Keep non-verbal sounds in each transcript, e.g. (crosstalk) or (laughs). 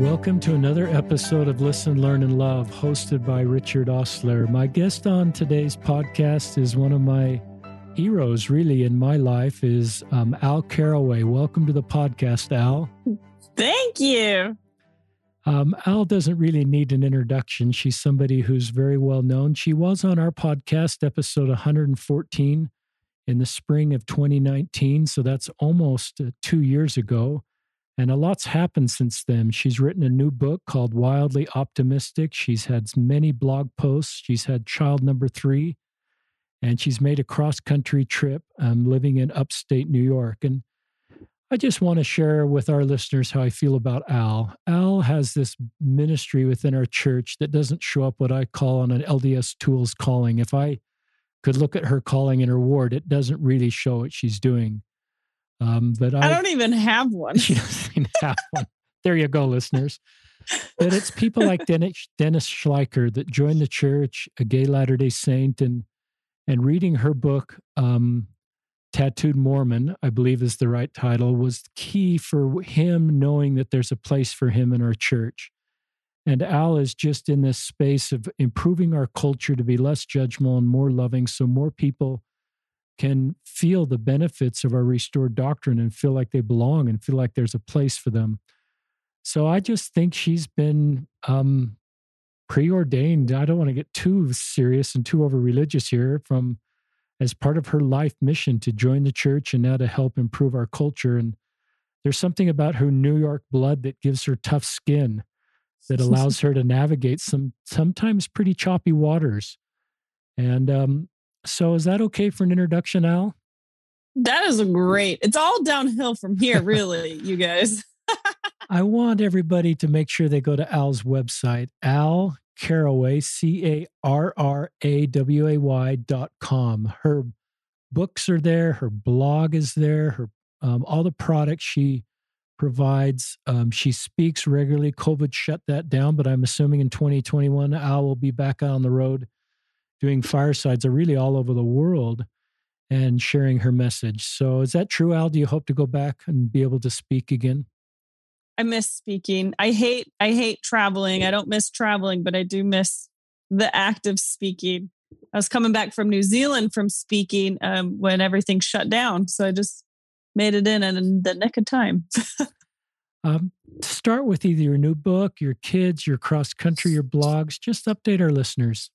Welcome to another episode of Listen, Learn, and Love, hosted by Richard Osler. My guest on today's podcast is one of my heroes, really, in my life, is um, Al Carraway. Welcome to the podcast, Al. Thank you. Um, Al doesn't really need an introduction. She's somebody who's very well known. She was on our podcast, episode 114, in the spring of 2019. So that's almost uh, two years ago. And a lot's happened since then. She's written a new book called Wildly Optimistic. She's had many blog posts. She's had child number three, and she's made a cross country trip um, living in upstate New York. And I just want to share with our listeners how I feel about Al. Al has this ministry within our church that doesn't show up what I call on an LDS Tools calling. If I could look at her calling in her ward, it doesn't really show what she's doing. Um, but I, I, don't even have one. She doesn't have one. There you go, listeners. But it's people like Dennis, Dennis Schleicher that joined the church, a gay Latter Day Saint, and and reading her book, um, "Tattooed Mormon," I believe is the right title, was key for him knowing that there's a place for him in our church. And Al is just in this space of improving our culture to be less judgmental and more loving, so more people can feel the benefits of our restored doctrine and feel like they belong and feel like there's a place for them. So I just think she's been um, preordained. I don't want to get too serious and too over religious here from as part of her life mission to join the church and now to help improve our culture. And there's something about her New York blood that gives her tough skin that (laughs) allows her to navigate some sometimes pretty choppy waters. And um, so is that okay for an introduction, Al? That is great. It's all downhill from here, really, you guys. (laughs) I want everybody to make sure they go to Al's website, Al Carraway, C A R R A W A Y dot com. Her books are there, her blog is there, her um, all the products she provides. Um, she speaks regularly. COVID shut that down, but I'm assuming in 2021, Al will be back on the road doing firesides are really all over the world and sharing her message. So is that true, Al? Do you hope to go back and be able to speak again? I miss speaking. I hate I hate traveling. I don't miss traveling, but I do miss the act of speaking. I was coming back from New Zealand from speaking um, when everything shut down, so I just made it in in the nick of time. (laughs) um, to start with either your new book, your kids, your cross country, your blogs, just update our listeners.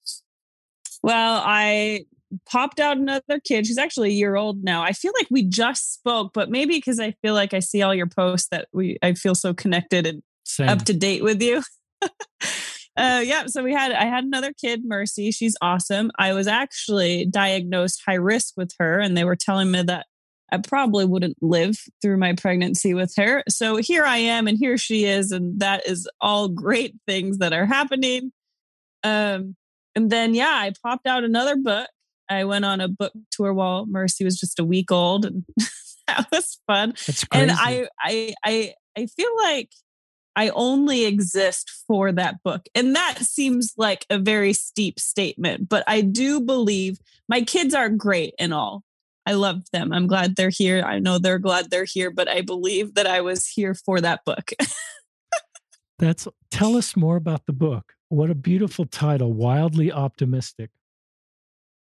Well, I popped out another kid. She's actually a year old now. I feel like we just spoke, but maybe because I feel like I see all your posts that we I feel so connected and Same. up to date with you. (laughs) uh, yeah, so we had I had another kid, Mercy. She's awesome. I was actually diagnosed high risk with her, and they were telling me that I probably wouldn't live through my pregnancy with her. So here I am, and here she is, and that is all great things that are happening. Um, and then, yeah, I popped out another book. I went on a book tour while Mercy was just a week old, and (laughs) that was fun. And I, I, I, I feel like I only exist for that book. And that seems like a very steep statement, but I do believe my kids are great and all. I love them. I'm glad they're here. I know they're glad they're here, but I believe that I was here for that book. (laughs) That's tell us more about the book. What a beautiful title, Wildly Optimistic.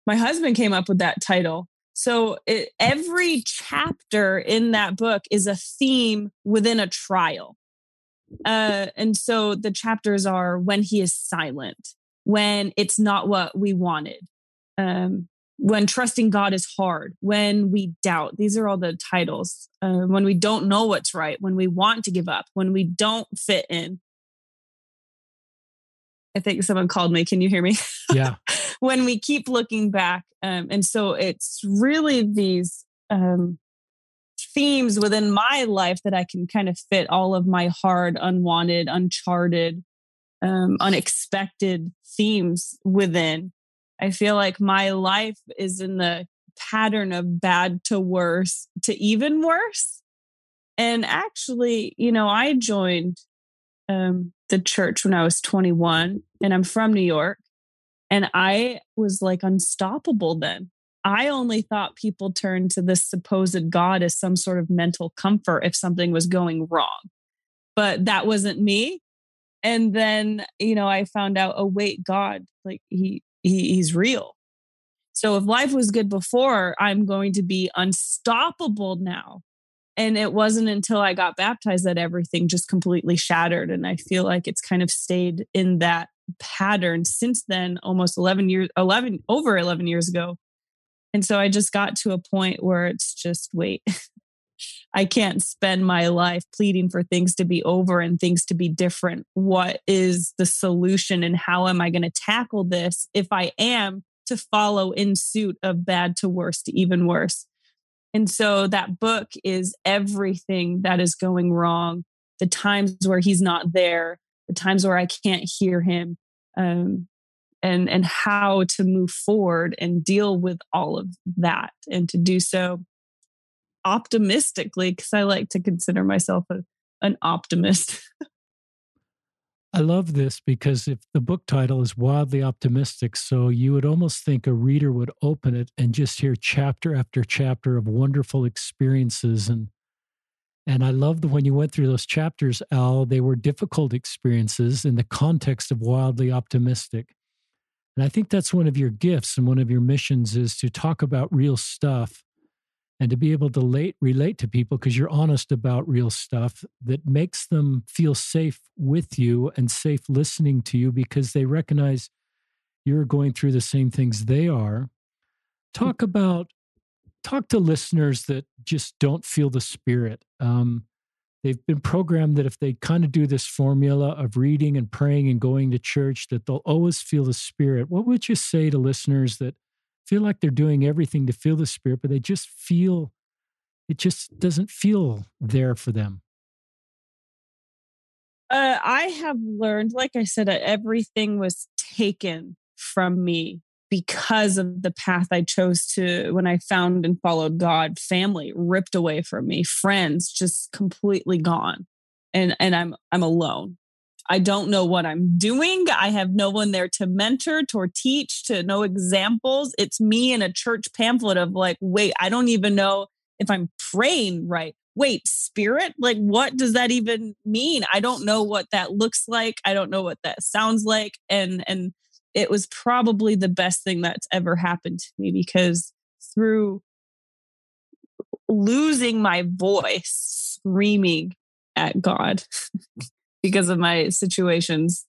My husband came up with that title. So it, every chapter in that book is a theme within a trial. Uh, and so the chapters are when he is silent, when it's not what we wanted, um, when trusting God is hard, when we doubt. These are all the titles. Uh, when we don't know what's right, when we want to give up, when we don't fit in, I think someone called me. Can you hear me? (laughs) Yeah. when we keep looking back. Um, and so it's really these um, themes within my life that I can kind of fit all of my hard, unwanted, uncharted, um, unexpected themes within. I feel like my life is in the pattern of bad to worse to even worse. And actually, you know, I joined um, the church when I was 21, and I'm from New York. And I was like unstoppable then. I only thought people turned to this supposed God as some sort of mental comfort if something was going wrong. But that wasn't me. and then you know i found out oh wait god like he, he he's real so if life was good before i'm going to be unstoppable now and it wasn't until i got baptized that everything just completely shattered and i feel like it's kind of stayed in that pattern since then almost 11 years 11 over 11 years ago and so i just got to a point where it's just wait (laughs) I can't spend my life pleading for things to be over and things to be different. What is the solution and how am I going to tackle this if I am to follow in suit of bad to worse to even worse? And so that book is everything that is going wrong, the times where he's not there, the times where I can't hear him, um, and and how to move forward and deal with all of that, and to do so optimistically because I like to consider myself a, an optimist. (laughs) I love this because if the book title is wildly optimistic, so you would almost think a reader would open it and just hear chapter after chapter of wonderful experiences and and I love the when you went through those chapters, Al, they were difficult experiences in the context of wildly optimistic. And I think that's one of your gifts and one of your missions is to talk about real stuff and to be able to late, relate to people because you're honest about real stuff that makes them feel safe with you and safe listening to you because they recognize you're going through the same things they are. Talk about talk to listeners that just don't feel the spirit. Um, they've been programmed that if they kind of do this formula of reading and praying and going to church, that they'll always feel the spirit. What would you say to listeners that feel like they're doing everything to feel the spirit, but they just feel it just doesn't feel there for them. Uh, I have learned, like I said, everything was taken from me because of the path I chose to when I found and followed God. Family ripped away from me, friends just completely gone, and and I'm I'm alone. I don't know what I'm doing. I have no one there to mentor, to teach, to know examples. It's me in a church pamphlet of like, wait, I don't even know if I'm praying right. Wait, spirit? Like, what does that even mean? I don't know what that looks like. I don't know what that sounds like. And, and, it was probably the best thing that's ever happened to me because through losing my voice screaming at God (laughs) because of my situations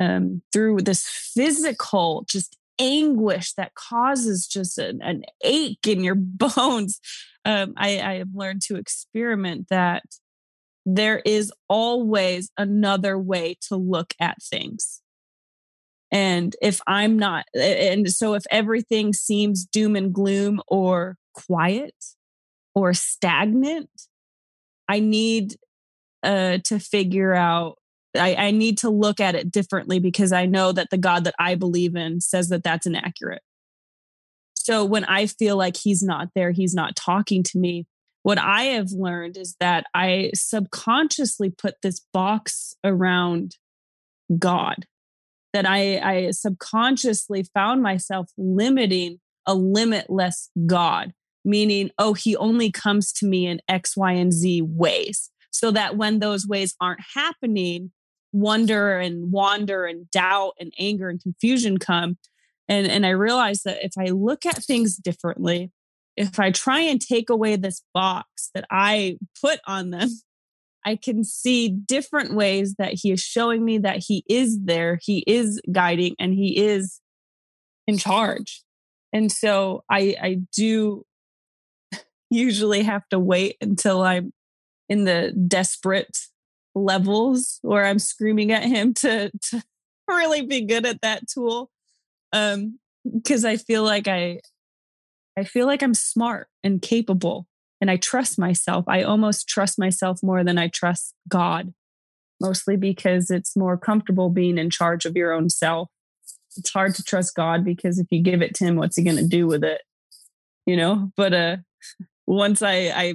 um, through this physical just anguish that causes just an, an ache in your (laughs) bones um, I, I have learned to experiment that there is always another way to look at things. And if i'm not and so if everything seems doom and gloom or quiet or stagnant i need uh, to figure out I, I need to look at it differently because I know that the God that I believe in says that that's inaccurate. So when I feel like he's not there, he's not talking to me, what I have learned is that I subconsciously put this box around God, that I, I subconsciously found myself limiting a limitless God, meaning, oh, he only comes to me in X, Y, and Z ways so that when those ways aren't happening, wonder and wander and doubt and anger and confusion come. And, and I realize that if I look at things differently, if I try and take away this box that I put on them, I can see different ways that he is showing me that he is there, he is guiding, and he is in charge. And so I, I do (laughs) usually have to wait until I'm in the desperate levels where I'm screaming at him to to (laughs) really be good at that tool. Um because I feel like I I feel like I'm smart and capable and I trust myself. I almost trust myself more than I trust God. Mostly because it's more comfortable being in charge of your own self. It's hard to trust God because if you give it to him, what's he going to do with it? You know, but uh once I, I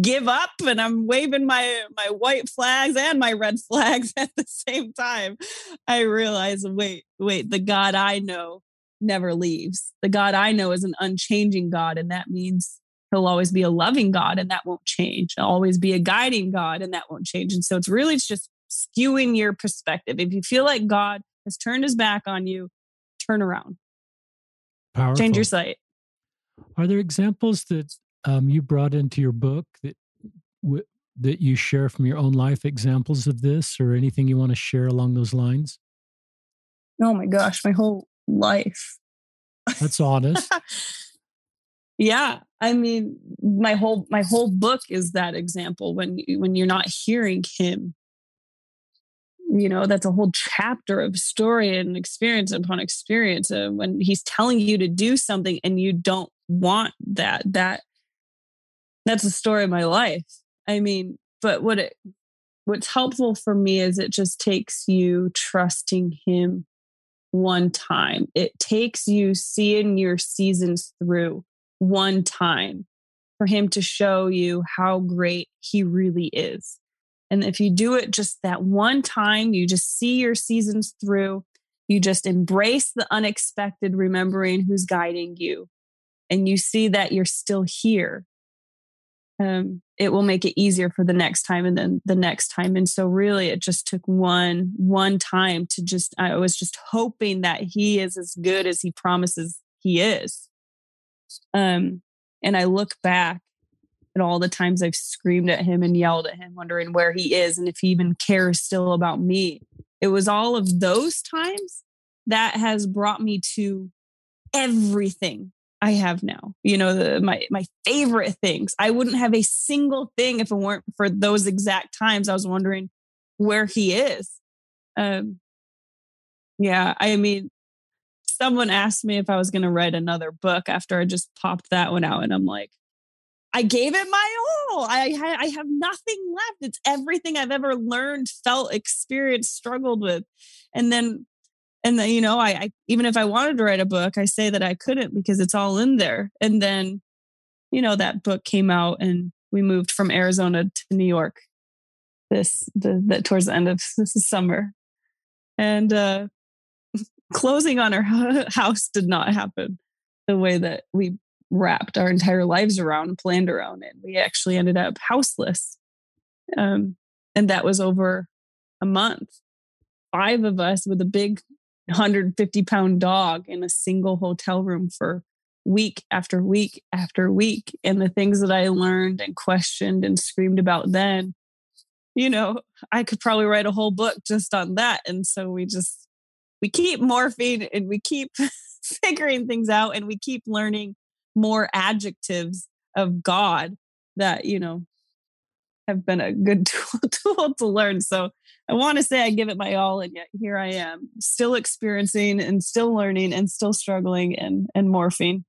give up and I'm waving my my white flags and my red (laughs) flags at the same time, I realize wait, wait, the God I know never leaves. The God I know is an unchanging God, and that means he'll always be a loving God, and that won't change. He'll always be a guiding God, and that won't change. And so it's really just skewing your perspective. If you feel like God has turned his back on you, turn around. Powerful. Change your sight. Are there examples that um, you brought into your book that w- that you share from your own life? Examples of this, or anything you want to share along those lines? Oh my gosh, my whole life. That's honest. (laughs) yeah, I mean, my whole my whole book is that example. When when you're not hearing him, you know that's a whole chapter of story and experience upon experience uh, when he's telling you to do something and you don't want that that that's the story of my life i mean but what it what's helpful for me is it just takes you trusting him one time it takes you seeing your seasons through one time for him to show you how great he really is and if you do it just that one time, you just see your seasons through, you just embrace the unexpected, remembering who's guiding you, and you see that you're still here. Um, it will make it easier for the next time and then the next time. And so really it just took one one time to just I was just hoping that he is as good as he promises he is. Um, and I look back at all the times I've screamed at him and yelled at him, wondering where he is and if he even cares still about me. It was all of those times that has brought me to everything I have now. You know, the, my my favorite things. I wouldn't have a single thing if it weren't for those exact times. I was wondering where he is. Um, yeah, I mean, someone asked me if I was going to write another book after I just popped that one out, and I'm like, I gave it my all. I I have nothing left. It's everything I've ever learned, felt, experienced, struggled with, and then and then you know I, I even if I wanted to write a book, I say that I couldn't because it's all in there. And then you know that book came out, and we moved from Arizona to New York. This the, the towards the end of (laughs) this is summer, and uh, (laughs) closing on our (laughs) house did not happen the way that we wrapped our entire lives around, planned around it. We actually ended up houseless. Um, and that was over a month. Five of us with a big 150 pound dog in a single hotel room for week after week after week. And the things that I learned and questioned and screamed about then, you know, I could probably write a whole book just on that. And so we just, we keep morphing and we keep (laughs) figuring things out and we keep learning more adjectives of God that, you know, have been a good (laughs) tool, tool to learn. So I want to say I give it my all, and yet here I am, still experiencing and still learning and still struggling and, and morphing.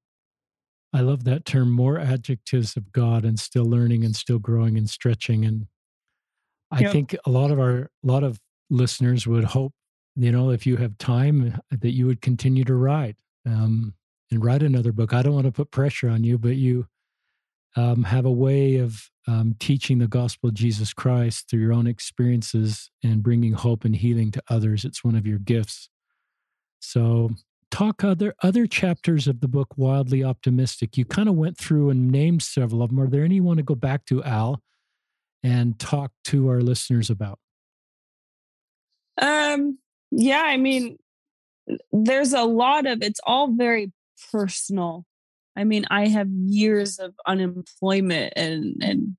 I love that term, more adjectives of God and still learning and still growing and stretching. And I yep. think a lot of our, a lot of listeners would hope, you know, if you have time, that you would continue to write. Um, and write another book. I don't want to put pressure on you, but you um, have a way of um, teaching the gospel of Jesus Christ through your own experiences and bringing hope and healing to others. It's one of your gifts. So, talk other other chapters of the book, Wildly Optimistic. You kind of went through and named several of them. Are there any you want to go back to, Al, and talk to our listeners about? Um. Yeah. I mean, there's a lot of. It's all very personal. I mean, I have years of unemployment and and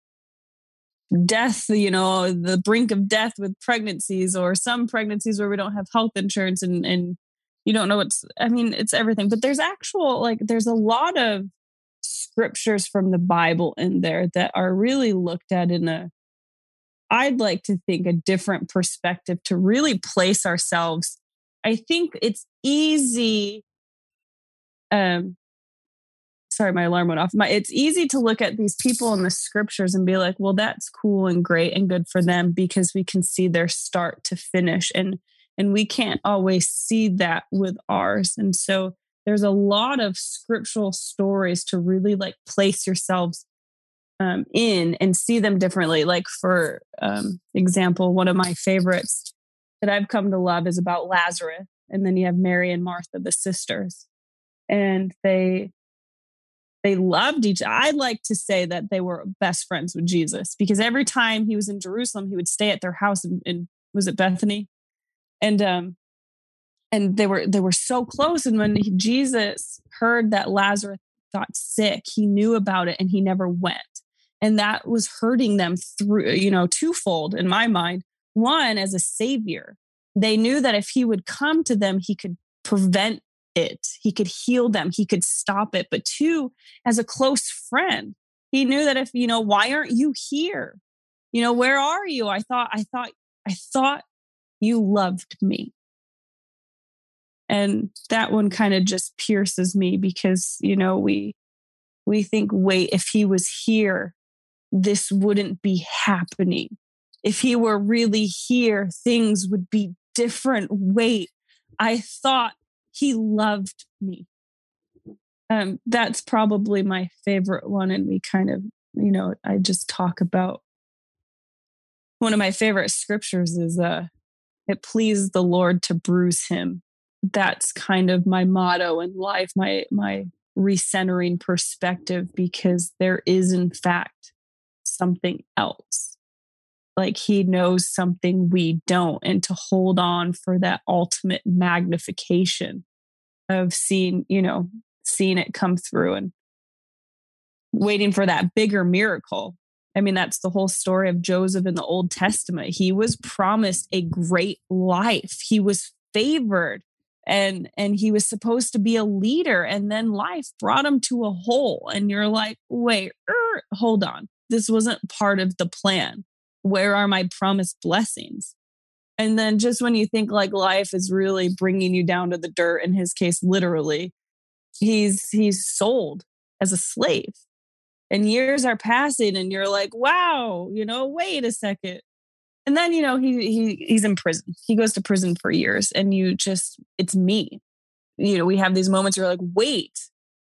death, you know, the brink of death with pregnancies or some pregnancies where we don't have health insurance and and you don't know what's I mean, it's everything. But there's actual like there's a lot of scriptures from the Bible in there that are really looked at in a I'd like to think a different perspective to really place ourselves. I think it's easy um sorry my alarm went off. My it's easy to look at these people in the scriptures and be like well that's cool and great and good for them because we can see their start to finish. And and we can't always see that with ours. And so there's a lot of scriptural stories to really like place yourselves um, in and see them differently. Like for um, example one of my favorites that i've come to love is about lazarus and then you have mary and martha the sisters. And they they loved each other. i like to say that they were best friends with jesus because every time he was in jerusalem he would stay at their house and, and Was it Bethany? And um, and they were they were so close. And when Jesus heard that Lazarus got sick, he knew about it and he never went. And that was hurting them through, you know, twofold in my mind. One, as a savior, they knew that if he would come to them, he could prevent it, he could heal them, he could stop it. But two, as a close friend, he knew that if, you know, why aren't you here? You know, where are you? I thought, I thought, I thought you loved me. And that one kind of just pierces me because, you know, we, we think, wait, if he was here, this wouldn't be happening. If he were really here, things would be different. Wait, I thought he loved me. Um, that's probably my favorite one. And we kind of, you know, I just talk about one of my favorite scriptures is uh it pleased the Lord to bruise him. That's kind of my motto in life, my my recentering perspective, because there is in fact something else. Like he knows something we don't, and to hold on for that ultimate magnification of seeing, you know, seeing it come through and waiting for that bigger miracle. I mean, that's the whole story of Joseph in the Old Testament. He was promised a great life. He was favored and and he was supposed to be a leader and then life brought him to a hole and you're like, "Wait, er, hold on this wasn't part of the plan. Where are my promised blessings? And then just when you think like life is really bringing you down to the dirt, in his case, literally, he's he's sold as a slave. And years are passing, and you're like, wow, you know, wait a second. And then, you know, he he he's in prison. He goes to prison for years, and you just, it's me. You know, we have these moments where you're like, wait,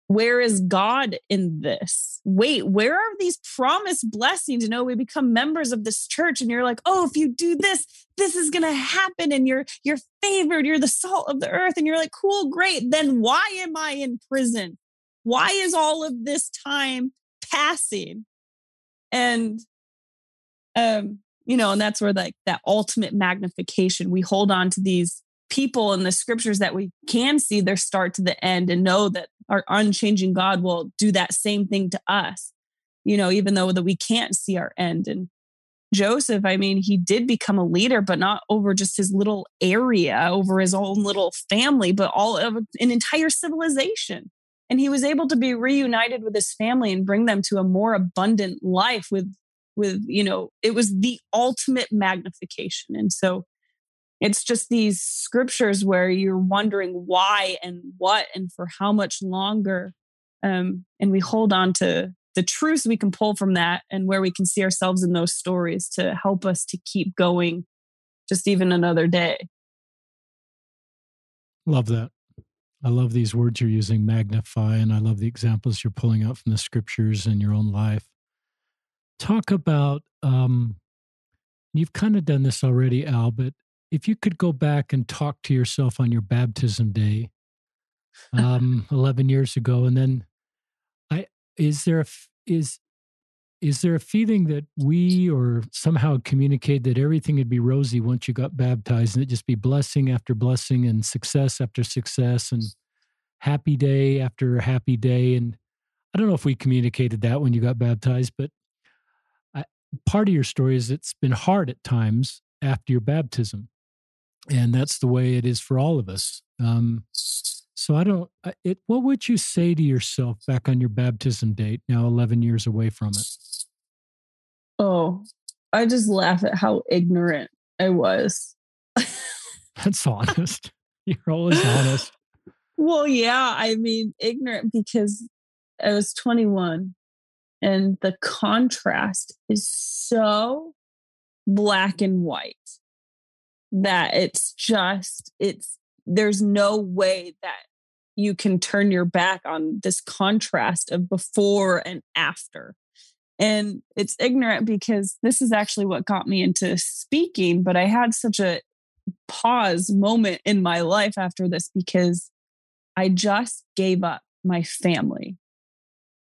where is God in this? Wait, where are these promised blessings? You know, we become members of this church and you're like, oh, if you do this, this is gonna happen, and you're you're favored, you're the salt of the earth, and you're like, cool, great. Then why am I in prison? Why is all of this time passing? And um, you know, and that's where like that ultimate magnification, we hold on to these people in the scriptures that we can see their start to the end and know that our unchanging God will do that same thing to us, you know, even though that we can't see our end. And Joseph, I mean, he did become a leader, but not over just his little area, over his own little family, but all of an entire civilization. And he was able to be reunited with his family and bring them to a more abundant life with, with, you know, it was the ultimate magnification. And so it's just these scriptures where you're wondering why and what and for how much longer. Um, and we hold on to the truths we can pull from that and where we can see ourselves in those stories to help us to keep going just even another day. Love that. I love these words you're using, magnify, and I love the examples you're pulling out from the scriptures in your own life. Talk about, um, you've kind of done this already, Al, but if you could go back and talk to yourself on your baptism day um (laughs) 11 years ago and then i is there a is is there a feeling that we or somehow communicate that everything would be rosy once you got baptized? And it just be blessing after blessing and success after success and happy day after happy day and i don't know if we communicated that when you got baptized but I, part of your story is it's been hard at times after your baptism and that's the way it is for all of us. Um, so I don't. It. What would you say to yourself back on your baptism date? Now, eleven years away from it. Oh, I just laugh at how ignorant I was. (laughs) That's honest. (laughs) You're always honest. Well, yeah. I mean, ignorant because I was 21 and the contrast is so black and white that it's just it's there's no way that you can turn your back on this contrast of before and after. And it's ignorant because this is actually what got me into speaking but i had such a pause moment in my life after this because i just gave up my family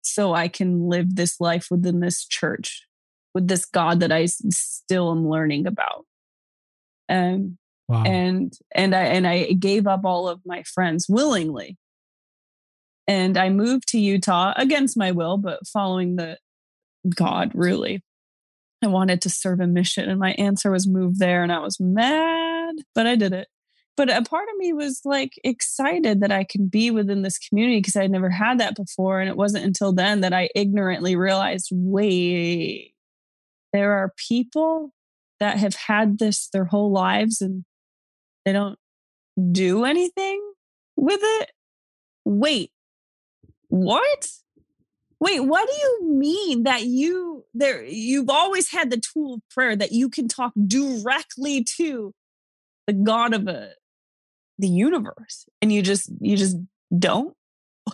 so i can live this life within this church with this god that i still am learning about Um, wow. and and I and I gave up all of my friends willingly. And I moved to Utah against my will, but following the God really. I wanted to serve a mission, and my answer was move there, and I was mad, but I did it but a part of me was like excited that I can be within this community because I'd never had that before. And it wasn't until then that I ignorantly realized wait, there are people that have had this their whole lives and they don't do anything with it. Wait, what? Wait, what do you mean that you there you've always had the tool of prayer that you can talk directly to the God of a the universe and you just you just don't (laughs)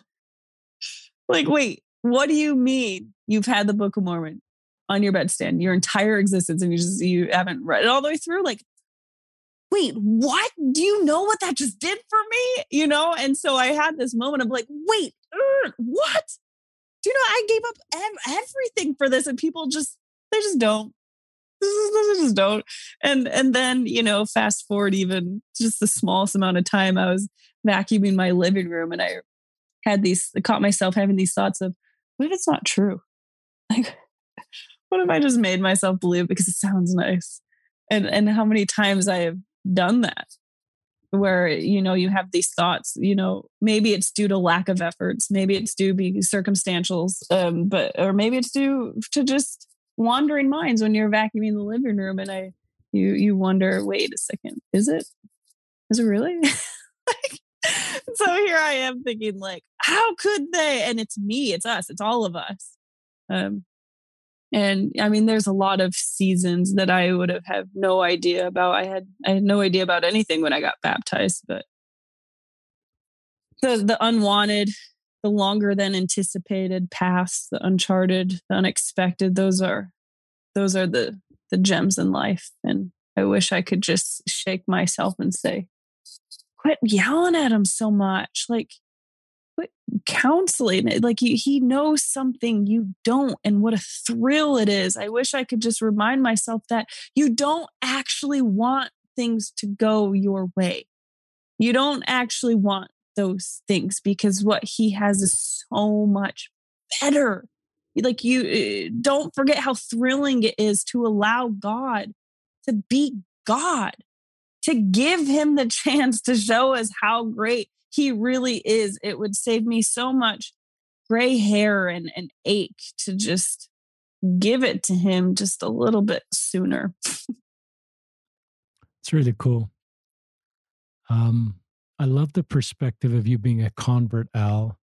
like wait what do you mean you've had the book of mormon on your bedstand your entire existence and you just you haven't read it all the way through like wait what? Do you know what that just did for me? You know? And so i had this moment of like wait uh, what? Do you know i gave up ev- everything for this and people just they just don't. They just don't. And and then you know, fast forward even just the smallest amount of time, I was vacuuming my living room, and I had these caught myself having these thoughts of, what if it's not true? Like, what if I just made myself believe because it sounds nice? And and how many times I have done that where you know you have these thoughts you know maybe it's due to lack of efforts maybe it's due to circumstantials um but or maybe it's due to just wandering minds when you're vacuuming the living room and I you you wonder, wait a second, is it? Is it really? (laughs) like, so here I am thinking like, how could they? And it's me, it's us, it's all of us. Um and I mean, there's a lot of seasons that I would have had no idea about. I had I had no idea about anything when I got baptized, but the the unwanted the longer than anticipated paths, the uncharted, the unexpected, those are those are the the gems in life. And I wish I could just shake myself and say, quit yelling at him so much. Like counseling. Like he, he knows something you don't, and what a thrill it is. I wish I could just remind myself that you don't actually want things to go your way. You don't actually want those things because what he has is so much better. Like you eh, don't forget how thrilling it is to allow God to be God, to give him the (laughs) chance to show us how great he really is. It would save me so much gray hair and, and ache to just give it to him just a little bit sooner. it's really cool. Um, I love the perspective of you being a convert, Al,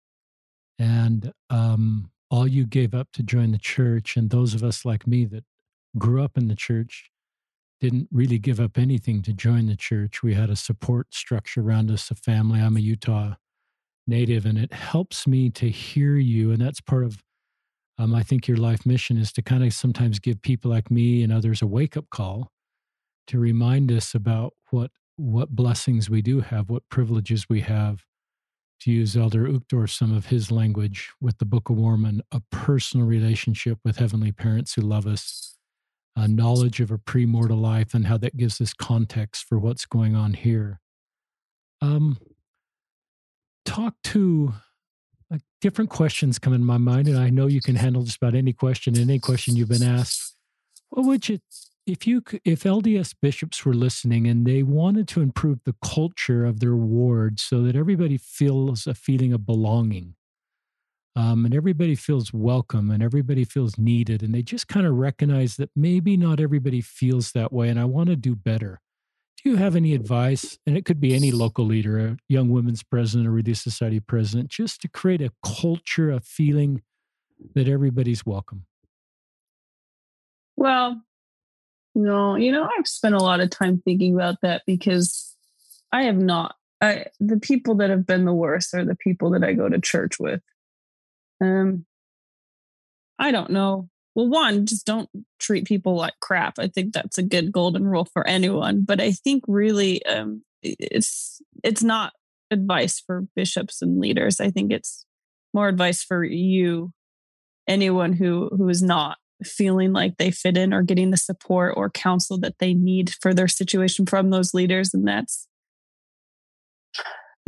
and um, all you gave up to join the church. And those of us like me that grew up in the church didn't really give up anything to join the church. We had a support structure around us, a family. I'm a Utah native, and it helps me to hear you. And that's part of, um, I think, your life mission is to kind of sometimes give people like me and others a wake up call to remind us about what what blessings we do have, what privileges we have. To use Elder Uchtdorf, some of his language with the Book of Mormon, a personal relationship with heavenly parents who love us, a knowledge of a premortal life, and how that gives us context for what's going on here. Um, talk to like different questions come in my mind, and I know you can handle just about any question, any question you've been asked. What would you if you if LDS bishops were listening and they wanted to improve the culture of their ward so that everybody feels a feeling of belonging um, and everybody feels welcome and everybody feels needed and they just kind of recognize that maybe not everybody feels that way and I want to do better. Do you have any advice? And it could be any local leader, a young women's president, a Relief Society president, just to create a culture, a feeling that everybody's welcome. Well, no, you know, I've spent a lot of time thinking about that because I have not. I the people that have been the worst are the people that I go to church with. Um I don't know. Well, one, just don't treat people like crap. I think that's a good golden rule for anyone. But I think really um it's it's not advice for bishops and leaders. I think it's more advice for you, anyone who who is not feeling like they fit in or getting the support or counsel that they need for their situation from those leaders. And that's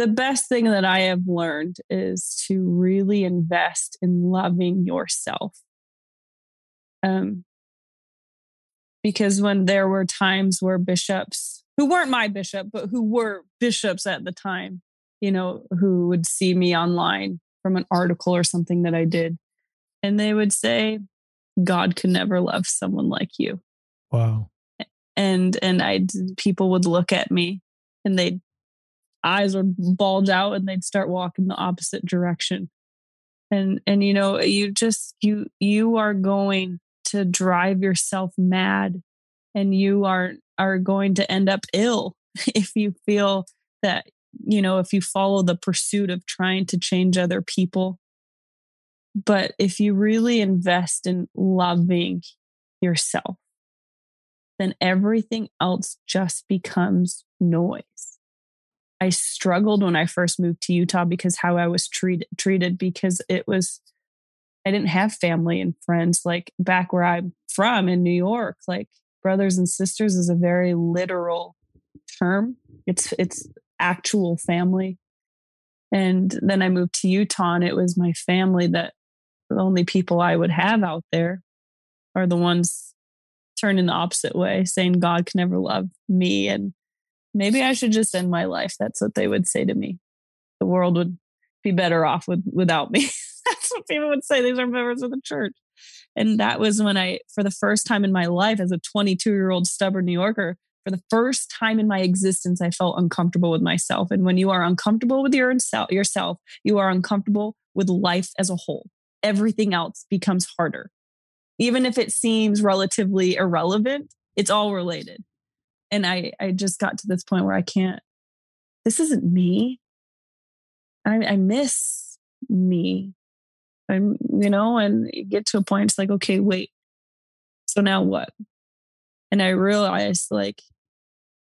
the best thing that I have learned is to really invest in loving yourself. Um, because when there were times where bishops who weren't my bishop, but who were bishops at the time, you know, who would see me online from an article or something that I did, and they would say, God could never love someone like you. Wow. And and I people would look at me and they'd eyes would bulge out and they'd start walking the opposite direction. And and you know, you just you you are going to drive yourself mad and you are are going to end up ill (laughs) if you feel that you know if you follow the pursuit of trying to change other people but if you really invest in loving yourself, then everything else just becomes noise. I struggled when I first moved to Utah because how I was treated treated because it was I didn't have family and friends like back where I'm from in New York like brothers and sisters is a very literal term it's it's actual family and then I moved to Utah and it was my family that the only people I would have out there are the ones turning the opposite way, saying God can never love me. And maybe I should just end my life. That's what they would say to me. The world would be better off with, without me. (laughs) That's what people would say. These are members of the church. And that was when I, for the first time in my life, as a 22 year old stubborn New Yorker, for the first time in my existence, I felt uncomfortable with myself. And when you are uncomfortable with your yourself, you are uncomfortable with life as a whole everything else becomes harder. Even if it seems relatively irrelevant, it's all related. And I, I just got to this point where I can't, this isn't me. I, I miss me. I'm, you know, and you get to a point, it's like, okay, wait. So now what? And I realized like,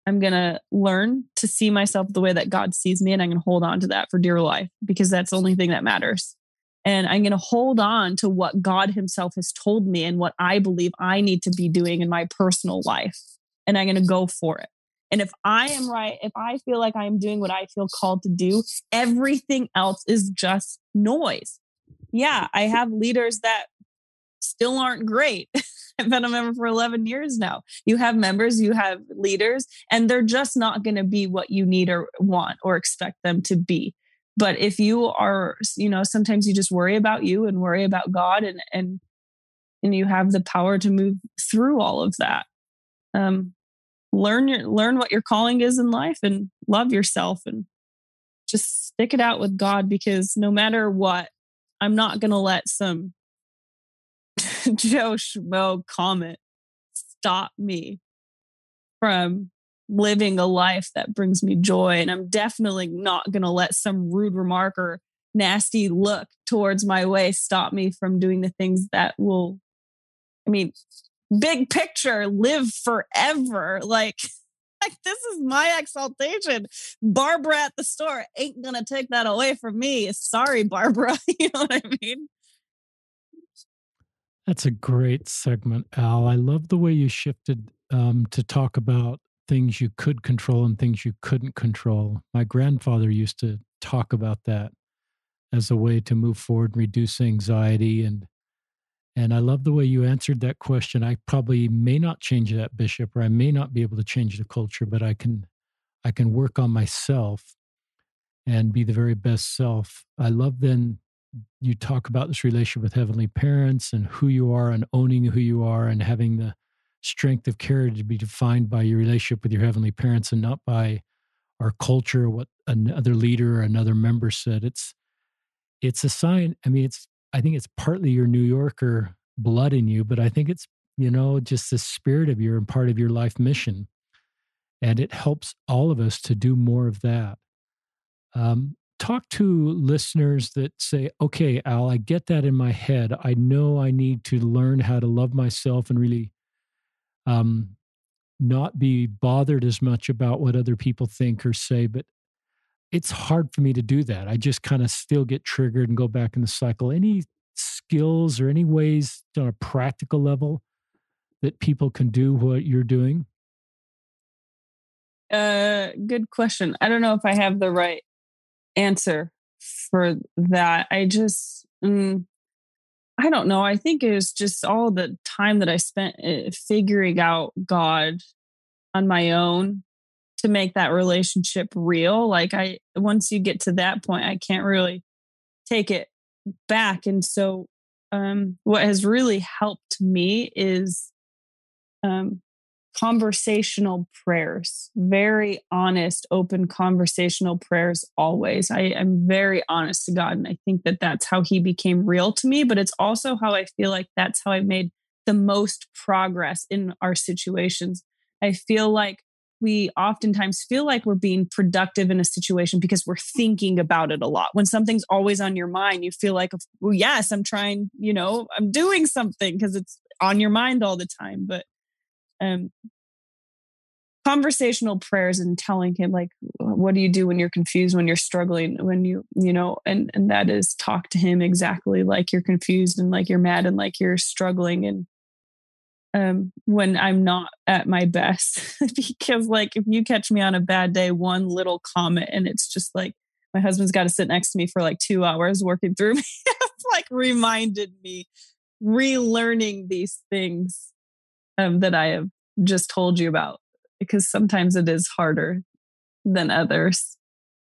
I'm going to learn to see myself the way that God sees me, and I'm going to hold on to that for dear life because that's the only thing that matters and I'm going to hold on to what God Himself has told me and what I believe I need to be doing in my personal life. And I'm going to go for it. And if I am right, if I feel like I'm doing what I feel called to do, everything else is just noise. Yeah, I have leaders that still aren't great. (laughs) I've been a member for 11 years now. You have members, you have leaders, and they're just not going to be what you need or want or expect them to be but if you are you know sometimes you just worry about you and worry about god and and and you have the power to move through all of that um learn your learn what your calling is in life and love yourself and just stick it out with god because no matter what i'm not to let some (laughs) joe schmo comment stop me from living a life that brings me joy. And I'm definitely not going to let some rude remark or nasty look towards my way stop me from doing the things that will, I mean, big picture, live forever. Like, (laughs) like this is my exaltation. Barbara at the store ain't to take that away from me. Sorry, Barbara. (laughs) you know what I mean? That's a great segment, Al. I love the way you shifted um, to talk about things you could control and things you couldn't control. My grandfather used to talk about that as a way to move forward and reduce anxiety and and I love the way you answered that question. I probably may not change that bishop or I may not be able to change the culture, but I can I can work on myself and be the very best self. I love then you talk about this relationship with heavenly parents and who you are and owning who you are and having the strength of character to be defined by your relationship with your heavenly parents and not by our culture what another leader or another member said it's it's a sign i mean it's i think it's partly your new yorker blood in you but i think it's you know just the spirit of your and part of your life mission and it helps all of us to do more of that um, talk to listeners that say okay al i get that in my head i know i need to learn how to love myself and really um, not be bothered as much about what other people think or say. But it's hard for me to do that. I just kind of still get triggered and go back in the cycle. Any skills or any ways on a practical level that people can do what you're doing? Uh, good question. I don't know if I have the right answer for that. I just, mm, I don't know. I think it was just all the time that I spent eh, figuring out God on my own to make that relationship real. Like I, once you get to that point, I can't really take it back. And so, um, what has really helped me is um, conversational prayers, very honest, open conversational prayers always. I am very honest to God. And I think that that's how He became real to me. But it's also how I feel like that's how I've made the most progress in our situations. I feel like we oftentimes feel like we're being productive in a situation because we're thinking about it a lot. When something's always on your mind, you feel like, well, yes, I'm trying, you know, I'm doing something because it's on your mind all the time. But um, conversational prayers and telling him like what do you do when you're confused when you're struggling when you you know and and that is talk to him exactly like you're confused and like you're mad and like you're struggling and um when i'm not at my best (laughs) because like if you catch me on a bad day one little comment and it's just like my husband's got to sit next to me for like 2 hours working through (laughs) me like reminded me relearning these things um, that i have just told you about because sometimes it is harder than others.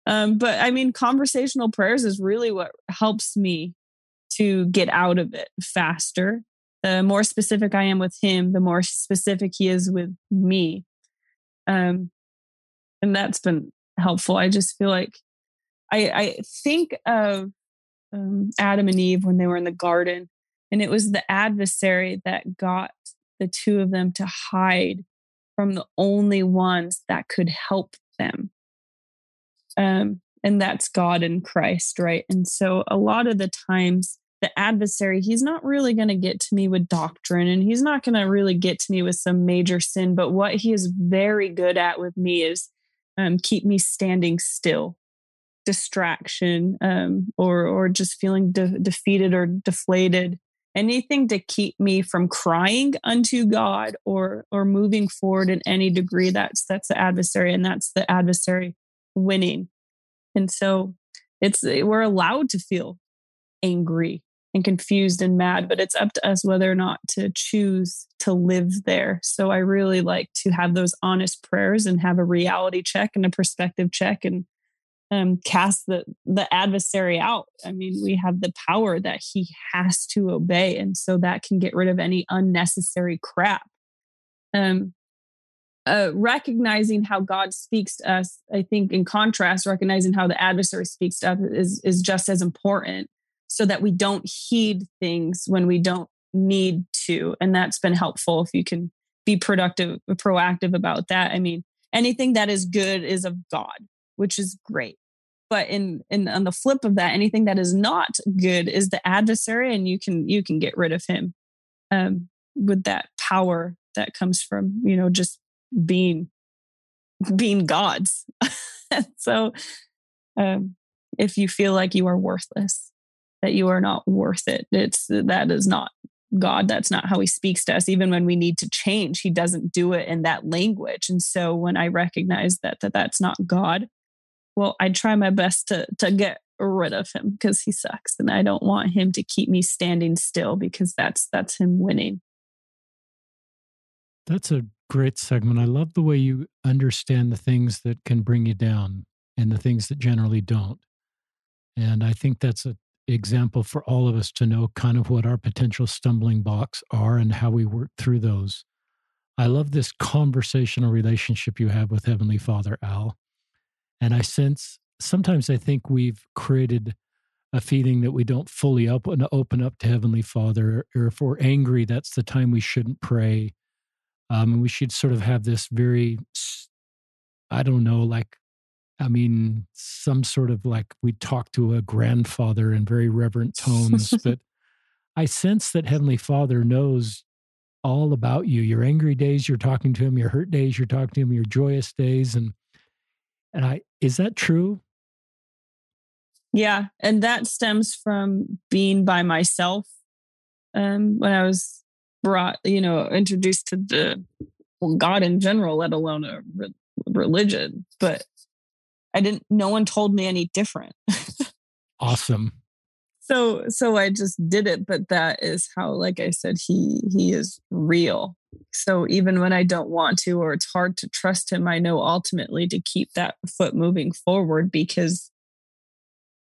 Um, but I mean, conversational prayers is really what helps me to get out of it faster. The more specific I am with him, the more specific he is with me. Um, and that's been helpful. I just feel like I, I think of um, Adam and Eve when they were in the garden, and it was the adversary that got the two of them to hide from the only ones that could help them. Um, and that's God and Christ, right? And so a lot of the times, the adversary, he's not really going to get to me with doctrine and he's not going to really get to me with some major sin. But what he is very good at with me is um, keep me standing still, distraction, um, or, or just feeling de- defeated or deflated anything to keep me from crying unto God or or moving forward in any degree that's that's the adversary and that's the adversary winning and so it's we're allowed to feel angry and confused and mad but it's up to us whether or not to choose to live there so i really like to have those honest prayers and have a reality check and a perspective check and um, cast the the adversary out. I mean, we have the power that he has to obey, and so that can get rid of any unnecessary crap. Um, uh, recognizing how God speaks to us, I think, in contrast, recognizing how the adversary speaks to us is is just as important, so that we don't heed things when we don't need to, and that's been helpful. If you can be productive, proactive about that. I mean, anything that is good is of God which is great. But in in on the flip of that, anything that is not good is the adversary, and you can you can get rid of him um, with that power that comes from you know just being being gods. (laughs) so um, if you feel like you are worthless, that you are not worth it, it's that is not God. That's not how He speaks to us. Even when we need to change, He doesn't do it in that language. And so when I recognize that that that's not God, well, I try my best to to get rid of him because he sucks and I don't want him to keep me standing still because that's that's him winning. That's a great segment. I love the way you understand the things that can bring you down and the things that generally don't. And I think that's an example for all of us to know kind of what our potential stumbling blocks are and how we work through those. I love this conversational relationship you have with Heavenly Father, Al. And I sense sometimes I think we've created a feeling that we don't fully open, open up to Heavenly Father, or if we're angry, that's the time we shouldn't pray. Um, and we should sort of have this very, I don't know, like, I mean, some sort of like we talk to a grandfather in very reverent tones. (laughs) but I sense that Heavenly Father knows all about you. Your angry days, you're talking to Him. Your hurt days, you're talking to Him. Your joyous days, and and I is that true? Yeah. And that stems from being by myself. Um, when I was brought, you know, introduced to the well, God in general, let alone a re- religion. But I didn't, no one told me any different. (laughs) awesome. So, so I just did it. But that is how, like I said, he, he is real. So even when I don't want to, or it's hard to trust him, I know ultimately to keep that foot moving forward because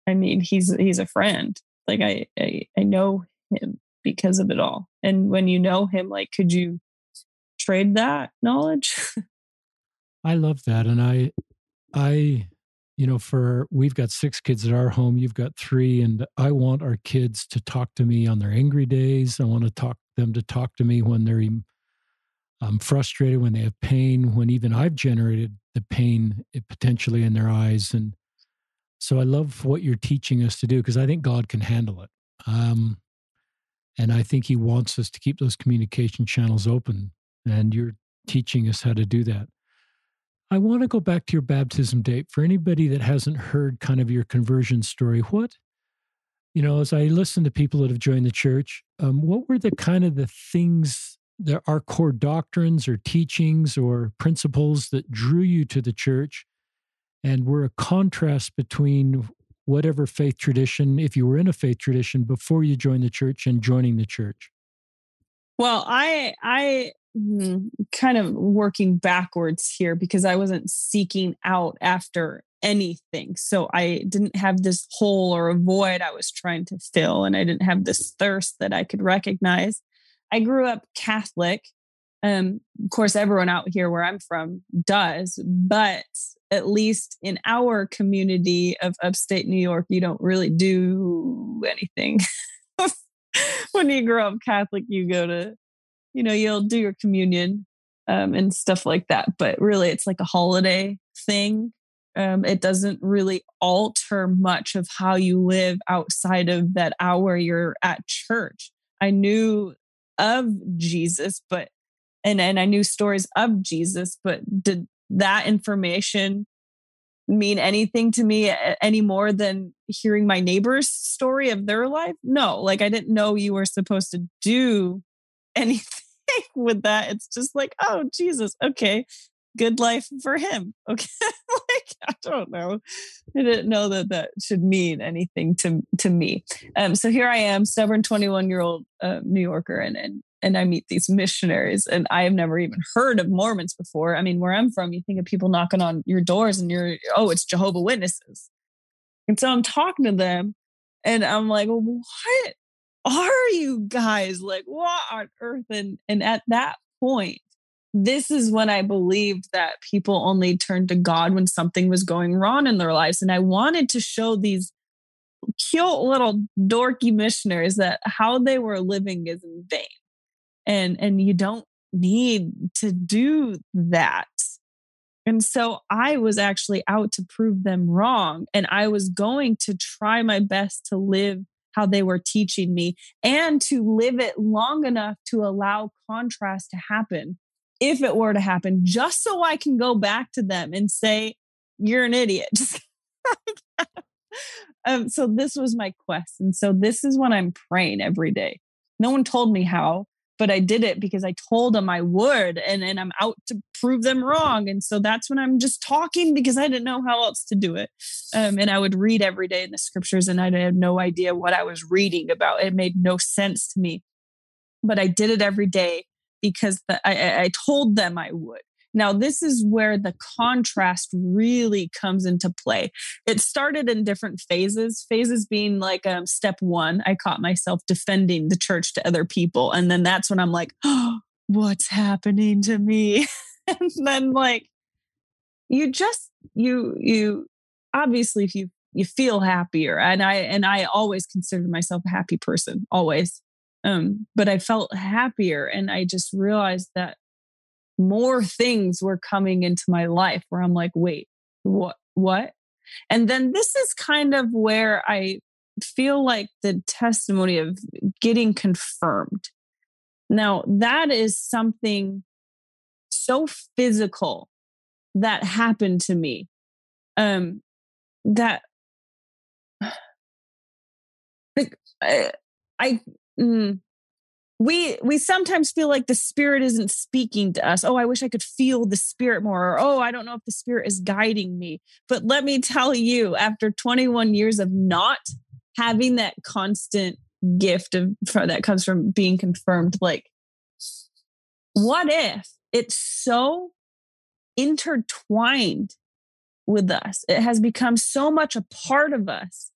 I mean, he's, he's a friend. Like I, I, I know him because of it all. And when you know him, like, could you trade that knowledge? (laughs) I love that. And I, I, you know, for we've got six kids at our home, you've got three, and I want our kids to talk to me on their angry days. I want to talk them to talk to me when they're um, frustrated, when they have pain, when even I've generated the pain eh, potentially in their eyes. And so I love what you're teaching us to do because I think God can handle it. Um, and I think He wants us to keep those communication channels open. And you're teaching us how to do that. I want to go back to your baptism date. For anybody that hasn't heard kind of your conversion story, what, you know, as I listen to people that have joined the church, um, what were the kind of the things that are core doctrines or teachings or principles that drew you to the church and were a contrast between whatever faith tradition, if you were in a faith tradition before you joined the church and joining the church? Well, I I kind of working backwards here because I wasn't seeking out after anything. So I didn't have this hole or a void I was trying to fill and I didn't have this thirst that I could recognize. I grew up Catholic. Um, of course, everyone out here where I'm from does, but at least in our community of upstate New York, you don't really do anything. (laughs) when you grow up Catholic, you go to, you know, you'll do your communion um, and stuff like that. But really, it's like a holiday thing. Um, it doesn't really alter much of how you live outside of that hour you're at church. I knew of Jesus, but and and I knew stories of Jesus, but did that information mean anything to me any more than hearing my neighbor's story of their life? No, like I didn't know you were supposed to do (laughs) anything (laughs) with that. It's just like, oh, Jesus, okay, good life for him. (laughs) Okay. like, I don't know. I didn't know that that should mean anything to, to me. Um, so here I am, stubborn 21 year old uh, New Yorker, and, and and I meet these missionaries, and I have never even heard of Mormons before. I mean, where I'm from, you think of people knocking on your doors, and you're, oh, it's Jehovah Witnesses. And so I'm talking to them, and I'm like, what are you guys like? What on earth? And and at that point, this is when I believed that people only turned to God when something was going wrong in their lives, and I wanted to show these cute little dorky missionaries that how they were living is in vain and and you don't need to do that and so I was actually out to prove them wrong. And I was going to try my best to live how they were teaching me and to live it long enough to allow contrast to happen if it were to happen, just so I can go back to them and say, You're an idiot. (laughs) um, so this was my quest. And so this is what I'm praying every day. No one told me how but I did it because I told them I would and, and I'm out to prove them wrong. And so that's when I'm just talking because I didn't know how else to do it. Um, and I would read every day in the scriptures and I had no idea what I was reading about. It made no sense to me. But I did it every day because the, I, I told them I would. Now, this is where the contrast really comes into play. It started in different phases, phases being like um, step one, I caught myself defending the church to other people. And then that's when I'm like, oh, (gasps) what's happening to me? (laughs) and then, like, you just, you, you, obviously, if you, you feel happier and i and i always considered myself a happy person always um but i felt happier and i just realized that more things were coming into my life where I'm like, wait, what, what? And then this is kind of where I feel like the testimony of getting confirmed. Now, that is something so physical that happened to me um, that (sighs) I, I mm, we we sometimes feel like the spirit isn't speaking to us. Oh i wish i could feel the spirit more. Or oh i don't know if the spirit is guiding me. But let me tell you after 21 years of not having that constant gift of that comes from being confirmed like what if it's so intertwined with us? It has become so much a part of us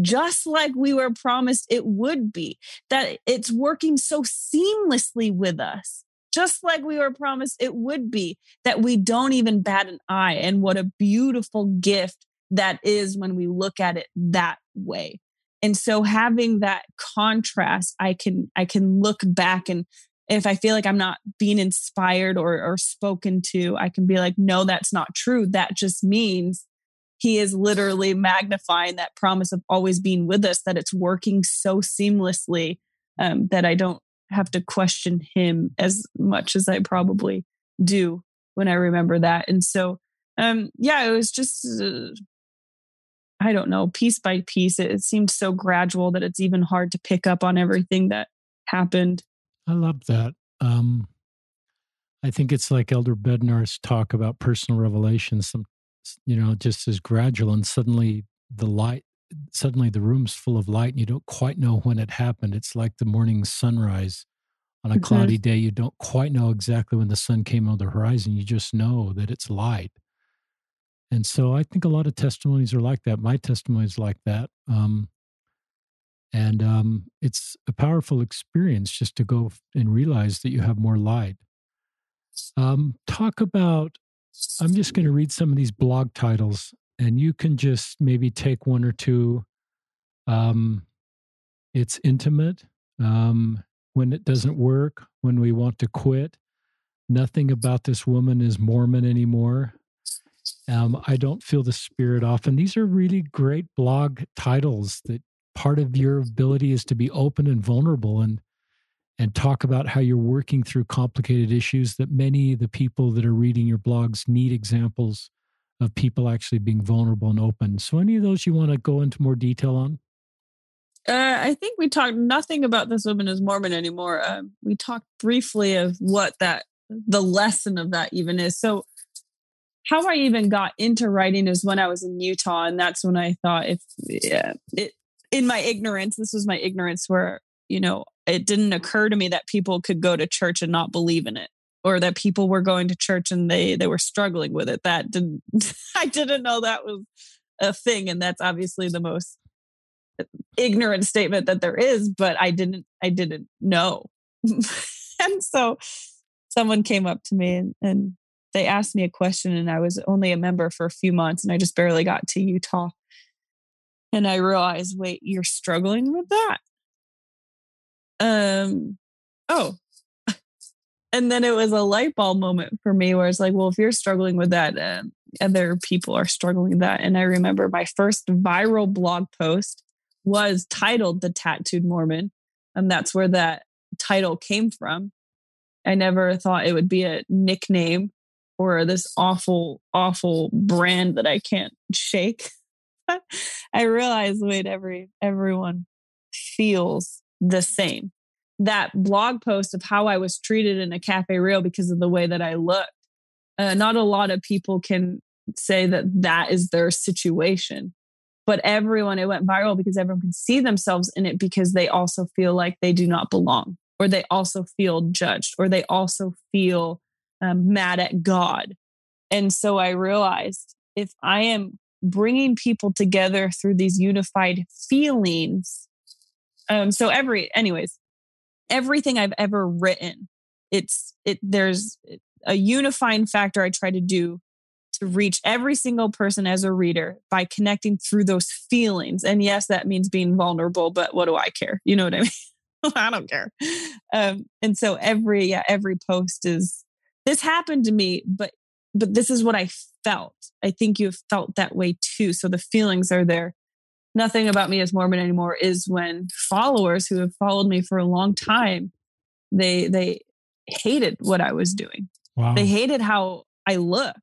just like we were promised it would be, that it's working so seamlessly with us, just like we were promised it would be, that we don't even bat an eye. And what a beautiful gift that is when we look at it that way. And so having that contrast, I can I can look back and if I feel like I'm not being inspired or, or spoken to, I can be like, no, that's not true. That just means he is literally magnifying that promise of always being with us that it's working so seamlessly um, that i don't have to question him as much as i probably do when i remember that and so um, yeah it was just uh, i don't know piece by piece it, it seemed so gradual that it's even hard to pick up on everything that happened i love that um, I think it's like Elder Bednar's talk about personal revelation. Some you know, just as gradual and suddenly the light, suddenly the room's full of light and you don't quite know when it happened. It's like the morning sunrise on a mm-hmm. cloudy day. You don't quite know exactly when the sun came on the horizon. You just know that it's light. And so I think a lot of testimonies are like that. My testimony is like that. Um, and um, it's a powerful experience just to go and realize that you have more light. Um, talk about I'm just going to read some of these blog titles, and you can just maybe take one or two. Um, it's intimate. Um, when it doesn't work, when we want to quit. Nothing about this woman is Mormon anymore. Um, I don't feel the spirit often. These are really great blog titles that part of your ability is to be open and vulnerable and and talk about how you're working through complicated issues that many of the people that are reading your blogs need examples of people actually being vulnerable and open. So, any of those you want to go into more detail on? Uh, I think we talked nothing about this woman as Mormon anymore. Uh, we talked briefly of what that the lesson of that even is. So, how I even got into writing is when I was in Utah, and that's when I thought, if yeah, it in my ignorance, this was my ignorance, where you know it didn't occur to me that people could go to church and not believe in it or that people were going to church and they they were struggling with it. That didn't (laughs) i didn't know that was a thing and that's obviously the most uh, ignorant statement that there is but i didn't i didn't know. (laughs) And so someone came up to me and, and they asked me a question and i was only a member for a few months and i just barely got to utah. And i realized wait you're struggling with that um, oh, (laughs) and then it was a light bulb moment for me where it's like, well, if you're struggling with that, uh, other people are struggling with that. And I remember my first viral blog post was titled The Tattooed Mormon. And that's where that title came from. I never thought it would be a nickname or this awful, awful brand that I can't shake. (laughs) I realized wait, every everyone feels the same. That blog post of how I was treated in a cafe real because of the way that I looked. Uh, not a lot of people can say that that is their situation, but everyone, it went viral because everyone can see themselves in it because they also feel like they do not belong, or they also feel judged, or they also feel um, mad at God. And so I realized if I am bringing people together through these unified feelings, um, so every, anyways, everything I've ever written, it's it. There's a unifying factor I try to do to reach every single person as a reader by connecting through those feelings. And yes, that means being vulnerable, but what do I care? You know what I (laughs) mean? I don't care. Um, and so every yeah, every post is this happened to me, but but this is what I felt. I think you have felt that way too. So the feelings are there nothing about me as Mormon anymore is when followers who have followed me for a long time, they they hated what I was doing. Wow. They hated how I looked.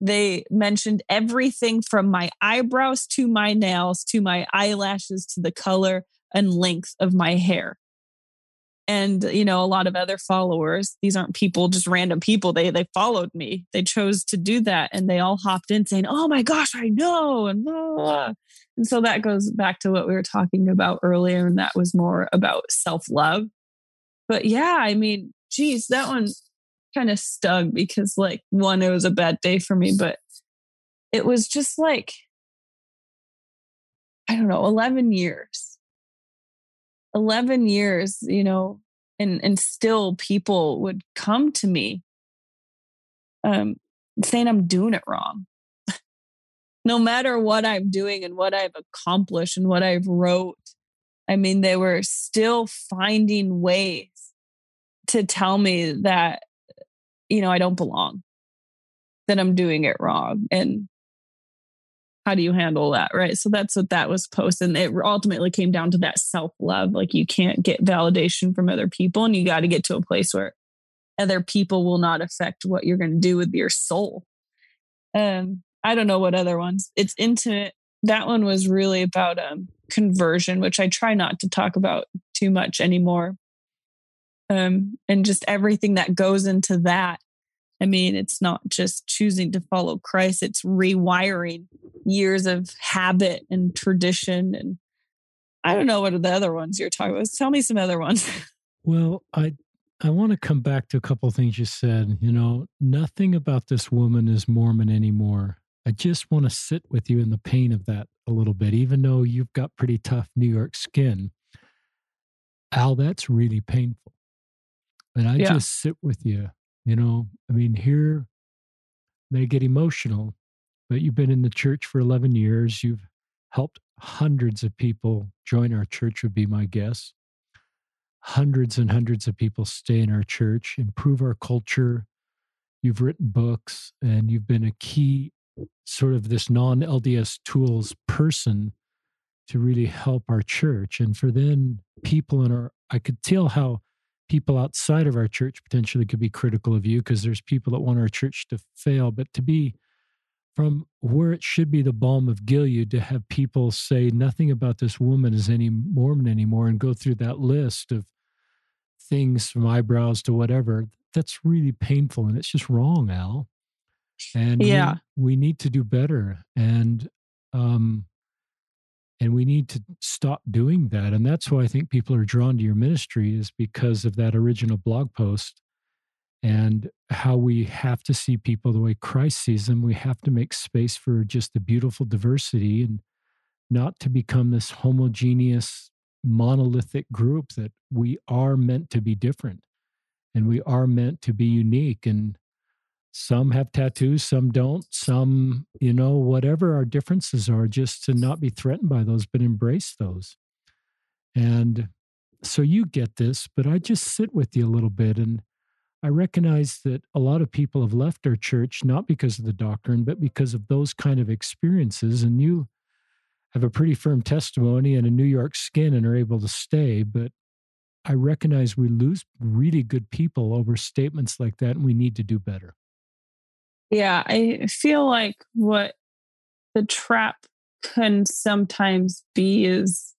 They mentioned everything from my eyebrows to my nails to my eyelashes to the color and length of my hair and you know a lot of other followers these aren't people just random people they they followed me. They chose to do that and they all hopped in saying oh my gosh i know and blah, blah. and so that goes back to what we were talking about earlier and that was more about self-love. But yeah i mean geez that one kind of stung because like one it was a bad day for me but it was just like i don't know 11 years 11 years, you know, and and still people would come to me um saying I'm doing it wrong. (laughs) no matter what I'm doing and what I've accomplished and what I've wrote, I mean they were still finding ways to tell me that you know I don't belong, that I'm doing it wrong and how do you handle that right? So that's what that was post and it ultimately came down to that self-love like you can't get validation from other people and you got to get to a place where other people will not affect what you're going to do with your soul. Um i don't know what other ones. It's intimate. That one was really about um conversion which i try not to talk about too much anymore. Um and just everything that goes into that I mean, it's not just choosing to follow Christ, it's rewiring years of habit and tradition. And I don't know what are the other ones you're talking about. Tell me some other ones. (laughs) Well, I I want to come back to a couple of things you said. You know, nothing about this woman is Mormon anymore. I just want to sit with you in the pain of that a little bit, even though you've got pretty tough New York skin. Al, that's really painful. And I yeah. just sit with you you know, I mean, here may get emotional, but you've been in the church for 11 years. You've helped hundreds of people join our church, would be my guess. Hundreds and hundreds of people stay in our church, improve our culture. You've written books, and you've been a key sort of this non LDS tools person to really help our church. And for then people in our, I could tell how people outside of our church potentially could be critical of you because there's people that want our church to fail, but to be from where it should be the balm of Gilead to have people say nothing about this woman is any Mormon anymore and go through that list of things from eyebrows to whatever, that's really painful and it's just wrong, Al. And yeah, we, we need to do better. And um, and we need to stop doing that and that's why i think people are drawn to your ministry is because of that original blog post and how we have to see people the way christ sees them. We have to make space for just the beautiful diversity and not to become this homogeneous monolithic group that we are meant to be different and we are meant to be unique and some have tattoos some don't. Some you know whatever our differences are just to not be threatened by those but embrace those. And so you get this but i just sit with you a little bit and i recognize that a lot of people have left our church not because of the doctrine but because of those kind of experiences and you have a pretty firm testimony and a new york skin and are able to stay but i recognize we lose really good people over statements like that and we need to do better yeah, I feel like what the trap can sometimes be is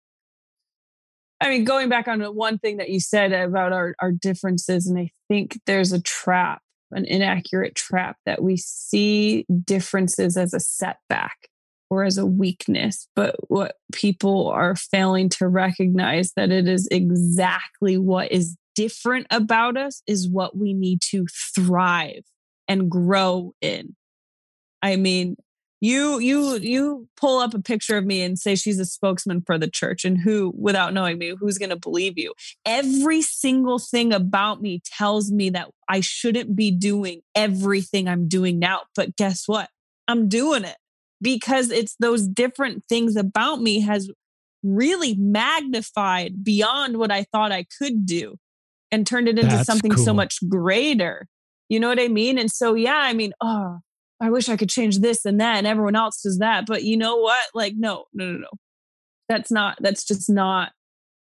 I mean, going back on one thing that you said about our, our differences, and I think there's a trap, an inaccurate trap that we see differences as a setback or as a weakness. But what people are failing to recognize that it is exactly what is different about us is what we need to thrive and grow in. I mean, you you you pull up a picture of me and say she's a spokesman for the church and who without knowing me who's going to believe you every single thing about me tells me that i shouldn't be doing everything i'm doing now but guess what i'm doing it because it's those different things about me has really magnified beyond what i thought i could do and turned it into That's something cool. so much greater you know what I mean? And so, yeah, I mean, oh, I wish I could change this and that, and everyone else does that. But you know what? Like, no, no, no, no. That's not, that's just not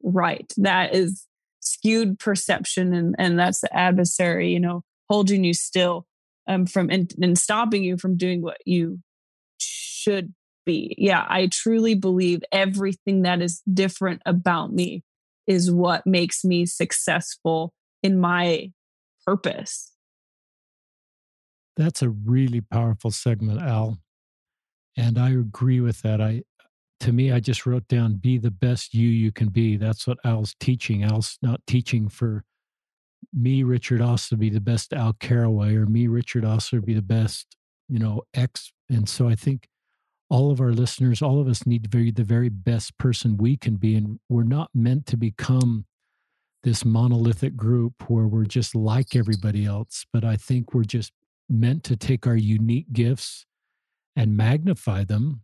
right. That is skewed perception. And, and that's the adversary, you know, holding you still um, from and, and stopping you from doing what you should be. Yeah, I truly believe everything that is different about me is what makes me successful in my purpose. That's a really powerful segment, Al. And I agree with that. I to me, I just wrote down be the best you you can be. That's what Al's teaching. Al's not teaching for me, Richard Ostler, be the best Al Carraway, or me, Richard Ostler, be the best, you know, X. And so I think all of our listeners, all of us need to be the very best person we can be. And we're not meant to become this monolithic group where we're just like everybody else. But I think we're just meant to take our unique gifts and magnify them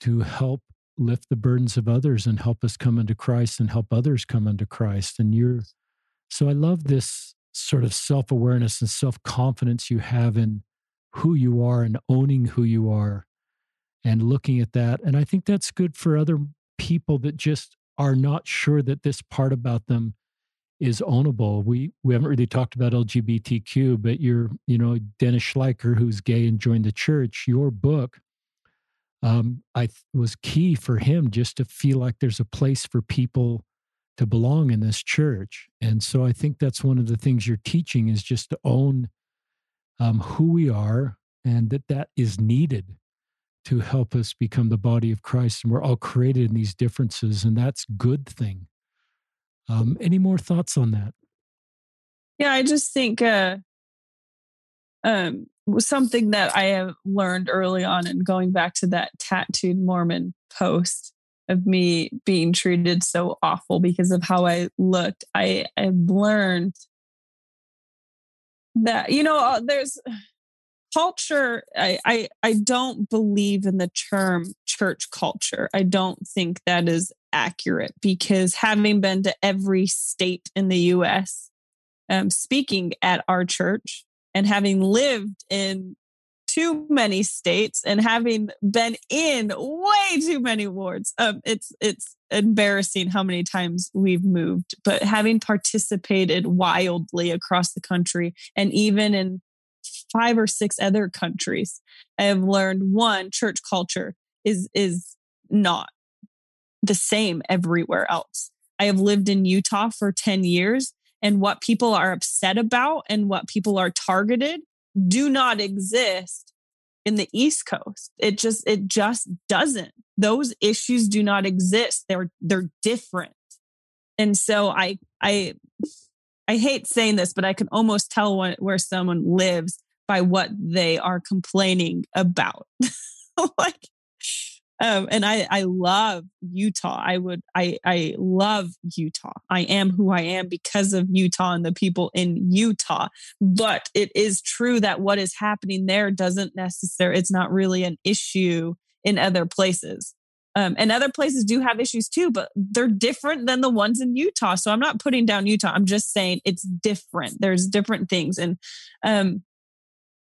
to help lift the burdens of others and help us come into Christ and help others come into Christ. And you're so I love this sort of self awareness and self confidence you have in who you are and owning who you are and looking at that. And I think that's good for other people that just are not sure that this part about them is ownable. We we haven't really talked about LGBTQ, but you're, you know, Dennis Schleicher, who's gay and joined the church, your book um, I th- was key for him just to feel like there's a place for people to belong in this church. And so I think that's one of the things you're teaching is just to own um, who we are and that that is needed to help us become the body of Christ. And we're all created in these differences, and that's good thing. Um, any more thoughts on that? Yeah, I just think uh, um, something that I have learned early on, and going back to that tattooed Mormon post of me being treated so awful because of how I looked. I have learned that you know uh, there's culture. I, I I don't believe in the term church culture. I don't think that is accurate because having been to every state in the U.S. Um, speaking at our church and having lived in too many states and having been in way too many wards um, it's it's embarrassing how many times we've moved but having participated wildly across the country and even in five or six other countries i have learned one church culture is is not the same everywhere else. I have lived in utah for 10 years and what people are upset about and what people are targeted do not exist in the east coast. It just it just doesn't. Those issues do not exist. They're they're different. And so i i i hate saying this but i can almost tell where someone lives by what they are complaining about. (laughs) Like um, and I, I love Utah. I would, I, I love Utah. I am who I am because of Utah and the people in Utah. But it is true that what is happening there doesn't necessarily, it's not really an issue in other places. Um, and other places do have issues too, but they're different than the ones in Utah. So I'm not putting down Utah. I'm just saying it's different. There's different things. And um,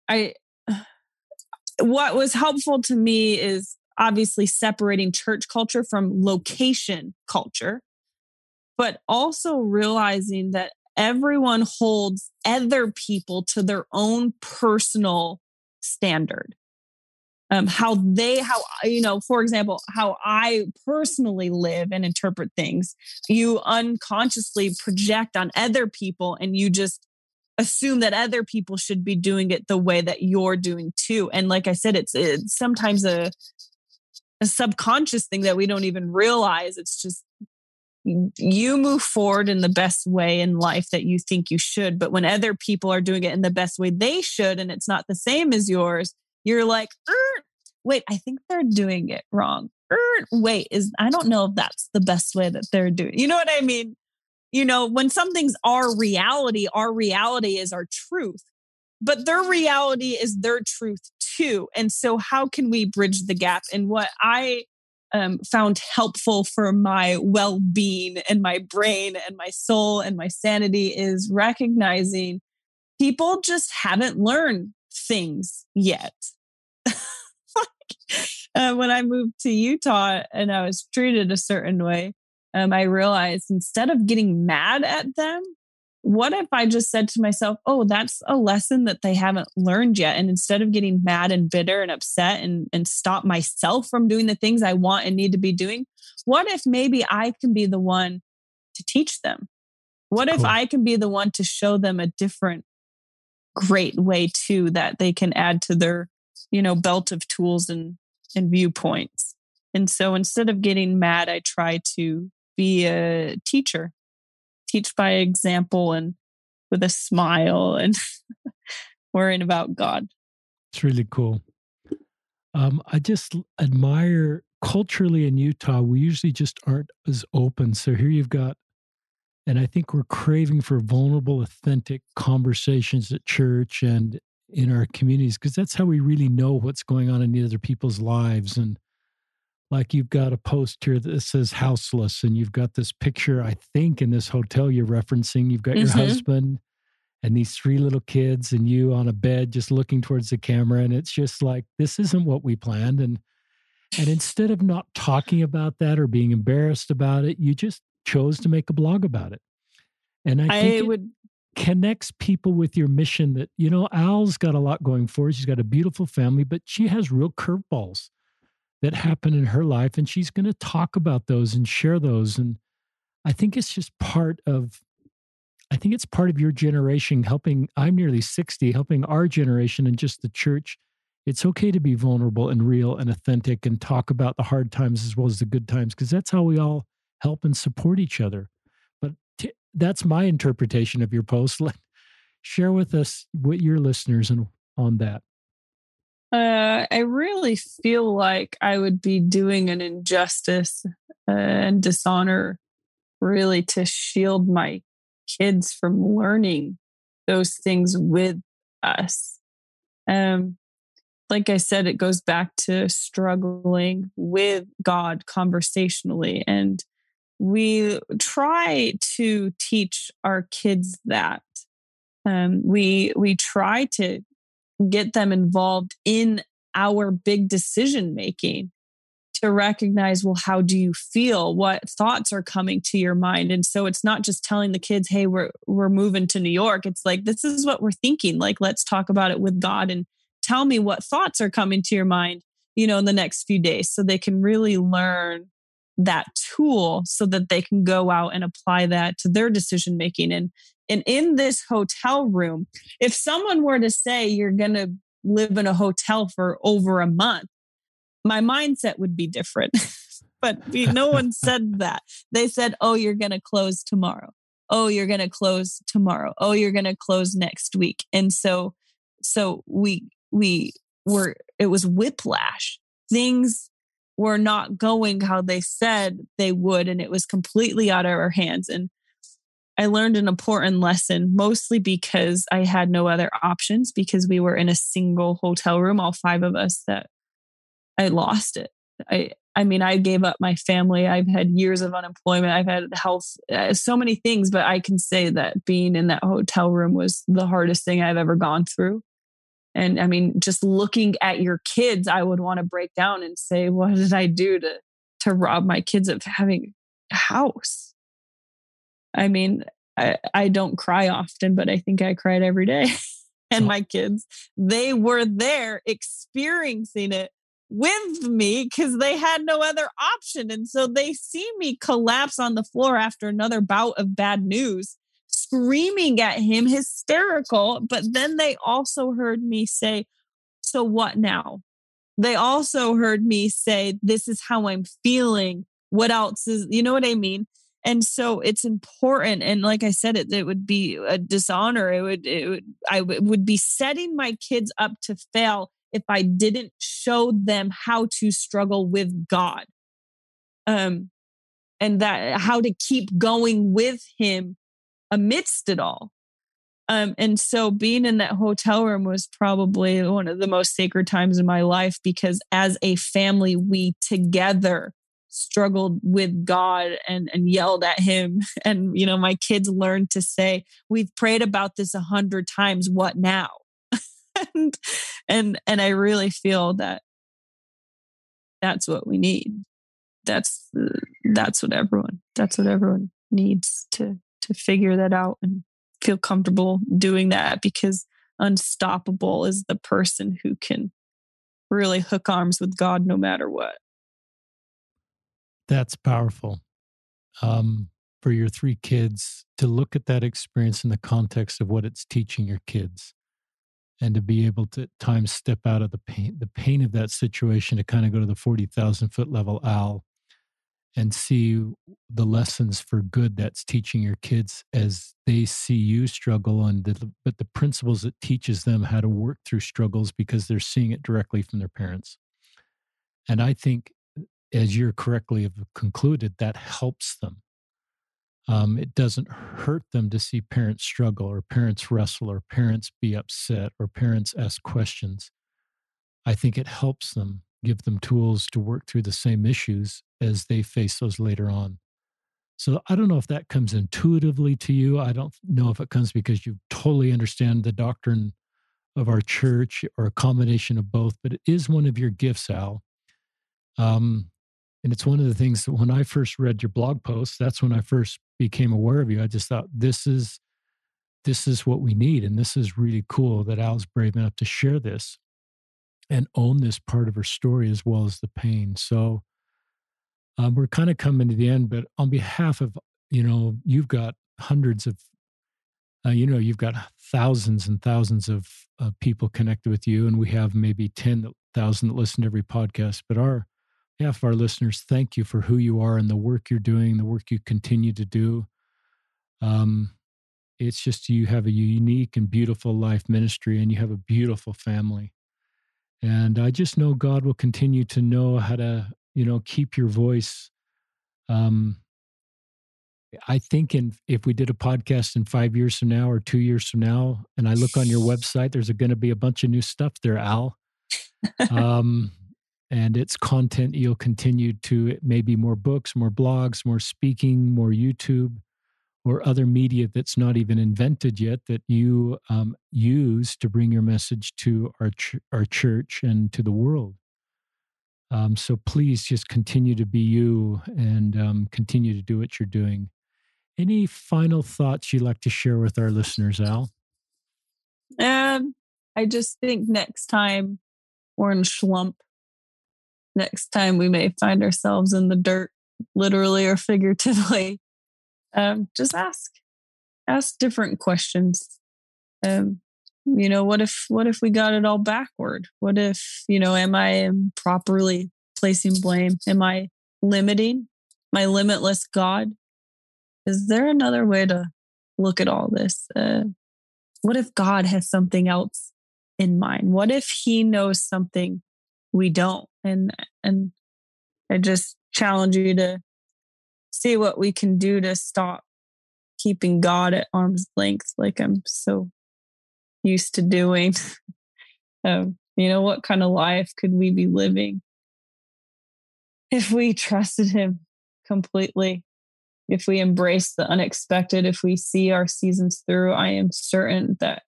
I, (sighs) what was helpful to me is obviously separating church culture from location culture, but also realizing that everyone holds other people to their own personal standard. Um, how they, how, you know, for example, how I personally live and interpret things, you unconsciously project on other people and you just assume that other people should be doing it the way that you're doing too. And like I said, it's, it's sometimes a a subconscious thing that we don't even realize. It's just you move forward in the best way in life that you think you should. But when other people are doing it in the best way they should, and it's not the same as yours, you're like, er, wait, I think they're doing it wrong. Er, wait, is I don't know if that's the best way that they're doing. You know what I mean? You know, when something's our reality, our reality is our truth but their reality is their truth too. And so, how can we bridge the gap? And what I um, found helpful for my well being and my brain and my soul and my sanity is recognizing people just haven't learned things yet. (laughs) like, uh, when I moved to Utah and I was treated a certain way, um, I realized instead of getting mad at them, what if I just said to myself, oh, that's a lesson that they haven't learned yet? And instead of getting mad and bitter and upset and, and stop myself from doing the things I want and need to be doing, what if maybe I can be the one to teach them? What cool. if I can be the one to show them a different great way too that they can add to their, you know, belt of tools and and viewpoints? And so instead of getting mad, I try to be a teacher teach by example and with a smile and (laughs) worrying about God. It's really cool. Um, I just admire culturally in Utah, we usually just aren't as open. So here you've got, and I think we're craving for vulnerable, authentic conversations at church and in our communities because that's how we really know what's going on in other people's lives. And like you've got a post here that says houseless and you've got this picture i think in this hotel you're referencing. You've got mm-hmm. your husband and these three little kids and you on a bed just looking towards the camera and it's just like this isn't what we planned. And and instead of not talking about that or being embarrassed about it you just chose to make a blog about it. And i think I would connects people with your mission that you know al's got a lot going for her. She's got a beautiful family but she has real curveballs that happened in her life and she's going to talk about those and share those and i think it's just part of i think it's part of your generation helping i'm nearly 60 helping our generation and just the church. It's okay to be vulnerable and real and authentic and talk about the hard times as well as the good times because that's how we all help and support each other. But t- that's my interpretation of your post. (laughs) Let, share with us what your listeners and on that uh, I really feel like I would be doing an injustice uh, and dishonor, really, to shield my kids from learning those things with us. Um, like I said, it goes back to struggling with God conversationally. And we try to teach our kids that. Um, we we try to get them involved in our big decision making to recognize well how do you feel? What thoughts are coming to your mind? And so it's not just telling the kids hey we're we're moving to New York. It's like this is what we're thinking. Like let's talk about it with God and tell me what thoughts are coming to your mind you know in the next few days. So they can really learn that tool so that they can go out and apply that to their decision making and and in this hotel room, if someone were to say you're going to live in a hotel for over a month, my mindset would be different. (laughs) but no one (laughs) said that. They said, oh, you're going to close tomorrow. Oh, you're going to close tomorrow. Oh, you're going to close next week. And so, so we, we were, it was whiplash. Things were not going how they said they would. And it was completely out of our hands. And I learned an important lesson, mostly because I had no other options because we were in a single hotel room, all five of us, that I lost it. I, I mean, I gave up my family. I've had years of unemployment. I've had health, uh, so many things, but I can say that being in that hotel room was the hardest thing I've ever gone through. And I mean, just looking at your kids, I would want to break down and say, what did I do to, to rob my kids of having a house? I mean, I, I don't cry often, but I think I cried every day. (laughs) and my kids, they were there experiencing it with me because they had no other option. And so they see me collapse on the floor after another bout of bad news, screaming at him, hysterical. But then they also heard me say, So what now? They also heard me say, This is how I'm feeling. What else is, you know what I mean? and so it's important and like i said it, it would be a dishonor it would it would i would be setting my kids up to fail if i didn't show them how to struggle with god um and that how to keep going with him amidst it all. Um, and so being in that hotel room was probably one of the most sacred times in my life because as a family, we together struggled with God and and yelled at him. (laughs) And you know my kids learned to say we've prayed about this a hundred times. What now? (laughs) And and and I really feel that that's what we need. That's that's what everyone that's what everyone needs to to figure that out and feel comfortable doing that because unstoppable is the person who can really hook arms with God no matter what. That's powerful. Um, for your three kids to look at that experience in the context of what it's teaching your kids and to be able to times step out of the pain the pain of that situation to kind of go to the 40,000 foot level al and see the lessons for good that's teaching your kids as they see you struggle and the, but the principles it teaches them how to work through struggles because they're seeing it directly from their parents and i think as you're correctly have concluded that helps them um, it doesn't hurt them to see parents struggle or parents wrestle or parents be upset or parents ask questions. I think it helps them give them tools to work through the same issues as they face those later on. So I don't know if that comes intuitively to you. I don't know if it comes because you totally understand the doctrine of our church or a combination of both, but it is one of your gifts, Al. Um, and it's one of the things that when I first read your blog post, that's when I first became aware of you. I just thought this is this is what we need. And this is really cool that Al's brave enough to share this and own this part of her story as well as the pain. So um, we're kind of coming to the end, but on behalf of, you know, you've got hundreds of, uh, you know, you've got thousands and thousands of uh, people connected with you, and we have maybe 10,000 that listen to every podcast. But our, behalf of our listeners, thank you for who you are and the work you're doing, the work you continue to do. Um, it's just you have a unique and beautiful life ministry, and you have a beautiful family. And I just know God will continue to know how to, you know, keep your voice. Um, I think in if we did a podcast in five years from now or two years from now, and I look on your (laughs) website, there's going to be a bunch of new stuff there, Al. um, and its content you'll continue to maybe more books more blogs more speaking more youtube or other media that's not even invented yet that you um, use to bring your message to our ch- our church and to the world um, so please just continue to be you and um, continue to do what you're doing any final thoughts you'd like to share with our listeners al um, i just think next time we're in schlump next time we may find ourselves in the dirt, literally or figuratively, um, just ask, ask different questions. Um, you know, what if, what if we got it all backward? What if, you know, am I improperly placing blame? Am I limiting my limitless God? Is there another way to look at all this? Uh, what if God has something else in mind? What if He knows something we don't? and and I just challenge you to see what we can do to stop keeping God at arm's length, like I'm so used to doing. (laughs) um, you know, what kind of life could we be living if we trusted Him completely? If we embrace the unexpected, if we see our seasons through, I am certain that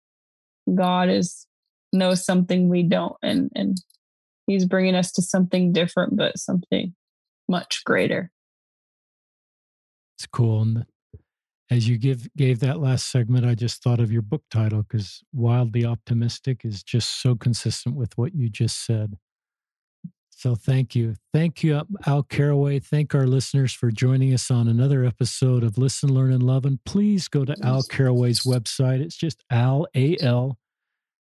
God is knows something we don't, and and he's bringing us to something different, but something much greater. It's cool. And as you give gave that last segment, I just thought of your book title because wildly optimistic is just so consistent with what you just said. So thank you. Thank you, Al Carraway Thank our listeners for joining us on another episode of Listen, Learn, and Love. And please go to Al Carraway's website. It's just Al, A L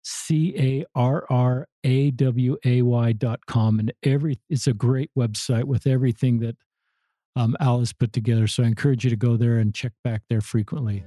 C A R R A W A Y dot com. And every it's a great website with everything that um, Al has put together. So I encourage you to go there and check back there frequently.